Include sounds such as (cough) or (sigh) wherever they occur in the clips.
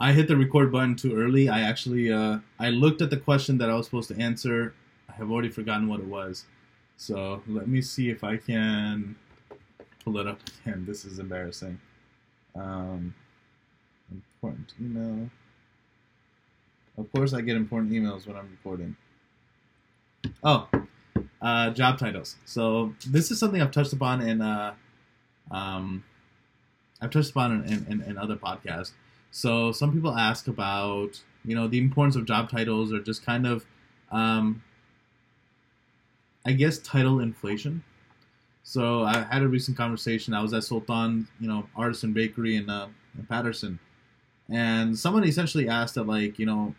I hit the record button too early. I actually uh, I looked at the question that I was supposed to answer. I have already forgotten what it was. So let me see if I can pull it up again. This is embarrassing. Um, important email. Of course, I get important emails when I'm recording. Oh, uh, job titles. So this is something I've touched upon in, uh, um, I've touched upon in, in, in other podcasts. So some people ask about, you know, the importance of job titles or just kind of, um, I guess, title inflation. So I had a recent conversation. I was at Sultan, you know, Artisan Bakery in, uh, in Paterson, and someone essentially asked that, like, you know,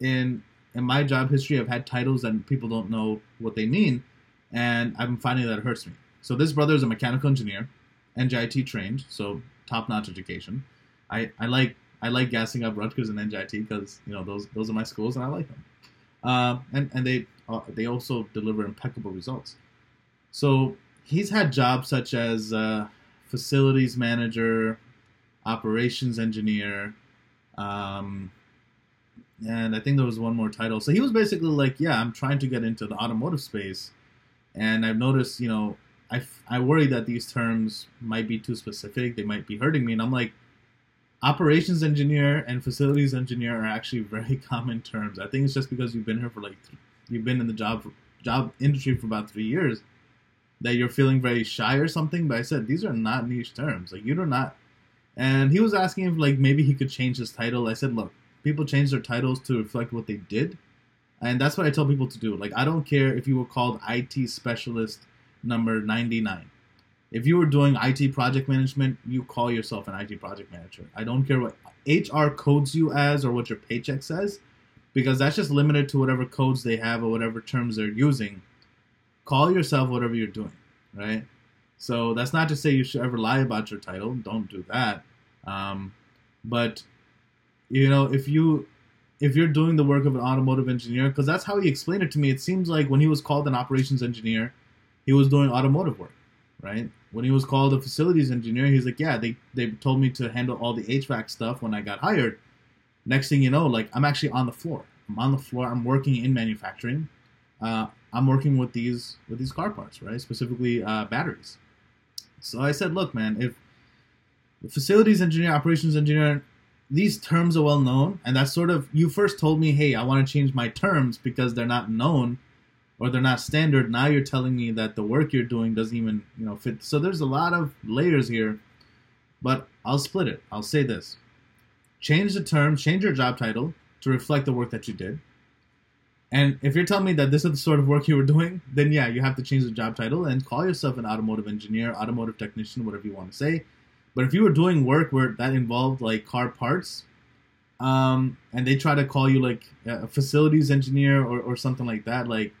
in in my job history, I've had titles that people don't know what they mean, and I'm finding that it hurts me. So this brother is a mechanical engineer, NJIT trained, so top notch education. I, I like I like gassing up Rutgers and NJIT because you know those those are my schools and I like them. Uh, and and they uh, they also deliver impeccable results. So he's had jobs such as uh, facilities manager, operations engineer, um, and I think there was one more title. So he was basically like, yeah, I'm trying to get into the automotive space, and I've noticed, you know, I I worry that these terms might be too specific. They might be hurting me, and I'm like, operations engineer and facilities engineer are actually very (laughs) common terms. I think it's just because you've been here for like you've been in the job job industry for about three years that you're feeling very shy or something. But I said these are not niche terms. Like you do not. And he was asking if like maybe he could change his title. I said, look, people change their titles to reflect what they did, and that's what I tell people to do. Like I don't care if you were called IT specialist number ninety nine. If you were doing IT project management, you call yourself an IT project manager. I don't care what HR codes you as or what your paycheck says, because that's just limited to whatever codes they have or whatever terms they're using. Call yourself whatever you're doing, right? So that's not to say you should ever lie about your title. Don't do that. Um, but you know, if you if you're doing the work of an automotive engineer, because that's how he explained it to me. It seems like when he was called an operations engineer, he was doing automotive work, right? When he was called a facilities engineer, he's like, yeah, they they told me to handle all the HVAC stuff when I got hired. Next thing you know, like I'm actually on the floor. I'm on the floor. I'm working in manufacturing. Uh, I'm working with these with these car parts, right? Specifically uh, batteries. So I said, look, man, if the facilities engineer, operations engineer, these terms are well known, and that's sort of you first told me, hey, I want to change my terms because they're not known or they're not standard. Now you're telling me that the work you're doing doesn't even you know fit. So there's a lot of layers here, but I'll split it. I'll say this: change the term, change your job title to reflect the work that you did. And if you're telling me that this is the sort of work you were doing, then yeah, you have to change the job title and call yourself an automotive engineer, automotive technician, whatever you want to say. But if you were doing work where that involved like car parts, um, and they try to call you like a facilities engineer or, or something like that, like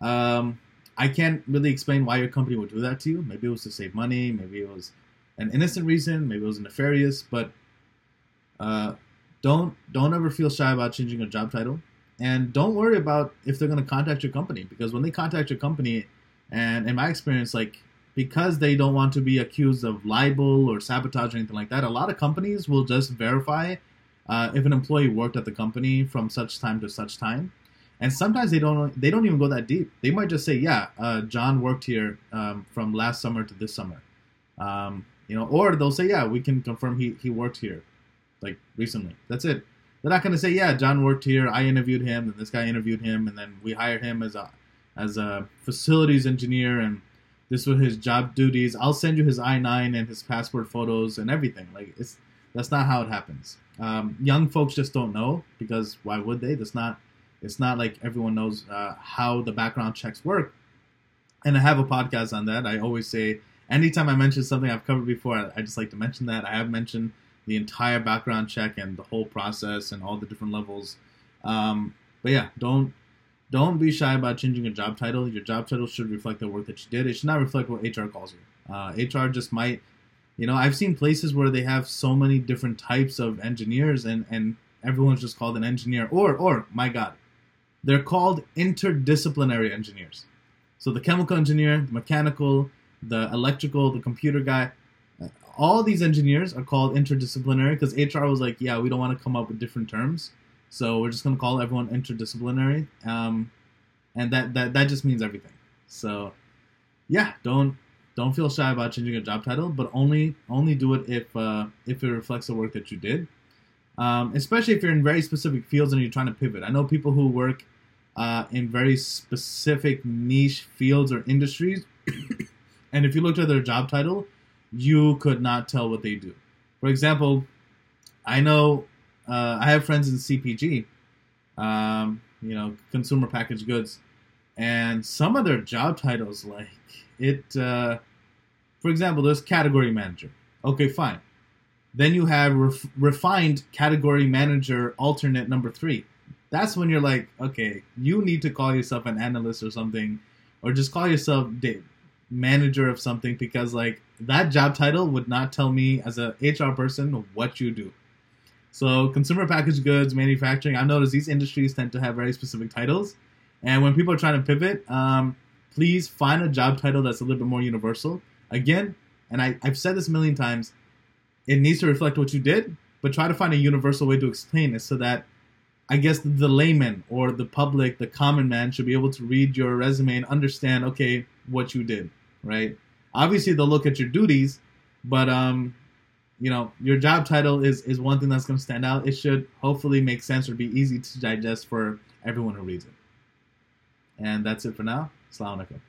um, I can't really explain why your company would do that to you. Maybe it was to save money, maybe it was an innocent reason, maybe it was nefarious, but uh, don't don't ever feel shy about changing your job title. And don't worry about if they're going to contact your company. Because when they contact your company and in my experience like because they don't want to be accused of libel or sabotage or anything like that a lot of companies will just verify uh, if an employee worked at the company from such time to such time and sometimes they don't they don't even go that deep they might just say yeah uh, john worked here um, from last summer to this summer um, you know or they'll say yeah we can confirm he, he worked here like recently that's it they're not going to say, "Yeah, John worked here. I interviewed him, and this guy interviewed him, and then we hired him as a as a facilities engineer, and this was his job duties. I'll send you his I nine and his passport photos and everything." Like it's that's not how it happens. Um, young folks just don't know because why would they? That's not. It's not like everyone knows uh, how the background checks work. And I have a podcast on that. I always say anytime I mention something I've covered before, I, I just like to mention that. I have mentioned the entire background check and the whole process and all the different levels. Um, but yeah, don't don't be shy about changing your job title. Your job title should reflect the work that you did. It should not reflect what HR calls you. Uh, HR just might, you know, I've seen places where they have so many different types of engineers and and everyone's just called an engineer or or my God, they're called interdisciplinary engineers. So the chemical engineer, the mechanical, the electrical, the computer guy, all these engineers are called interdisciplinary because HR was like, yeah, we don't want to come up with different terms, so we're just gonna call everyone interdisciplinary, um, and that that that just means everything. So, yeah, don't don't feel shy about changing a job title, but only only do it if uh, if it reflects the work that you did. Um, especially if you're in very specific fields and you're trying to pivot. I know people who work uh, in very specific niche fields or industries, (coughs) and if you looked at their job title, you could not tell what they do. For example, I know uh, I have friends in CPG, um, you know, consumer packaged goods, and some of their job titles, like it, uh, for example, there's category manager. Okay, fine. Then you have ref- refined category manager alternate number three. That's when you're like, okay, you need to call yourself an analyst or something, or just call yourself manager of something because like that job title would not tell me as a HR person what you do. So consumer packaged goods, manufacturing, I've noticed these industries tend to have very specific titles. And when people are trying to pivot, um, please find a job title that's a little bit more universal. Again, and I, I've said this a million times, it needs to reflect what you did, but try to find a universal way to explain it so that I guess the layman or the public, the common man, should be able to read your resume and understand, okay, what you did, right? Obviously, they'll look at your duties, but um, you know, your job title is is one thing that's going to stand out. It should hopefully make sense or be easy to digest for everyone who reads it. And that's it for now. Assalamu alaikum.